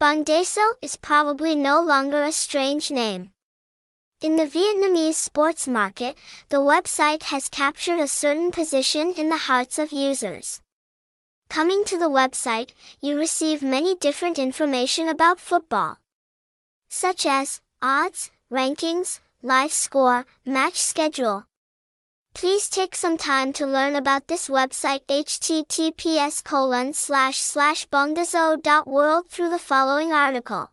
Bongdaso is probably no longer a strange name. In the Vietnamese sports market, the website has captured a certain position in the hearts of users. Coming to the website, you receive many different information about football, such as odds, rankings, live score, match schedule. Please take some time to learn about this website https colon slash slash through the following article.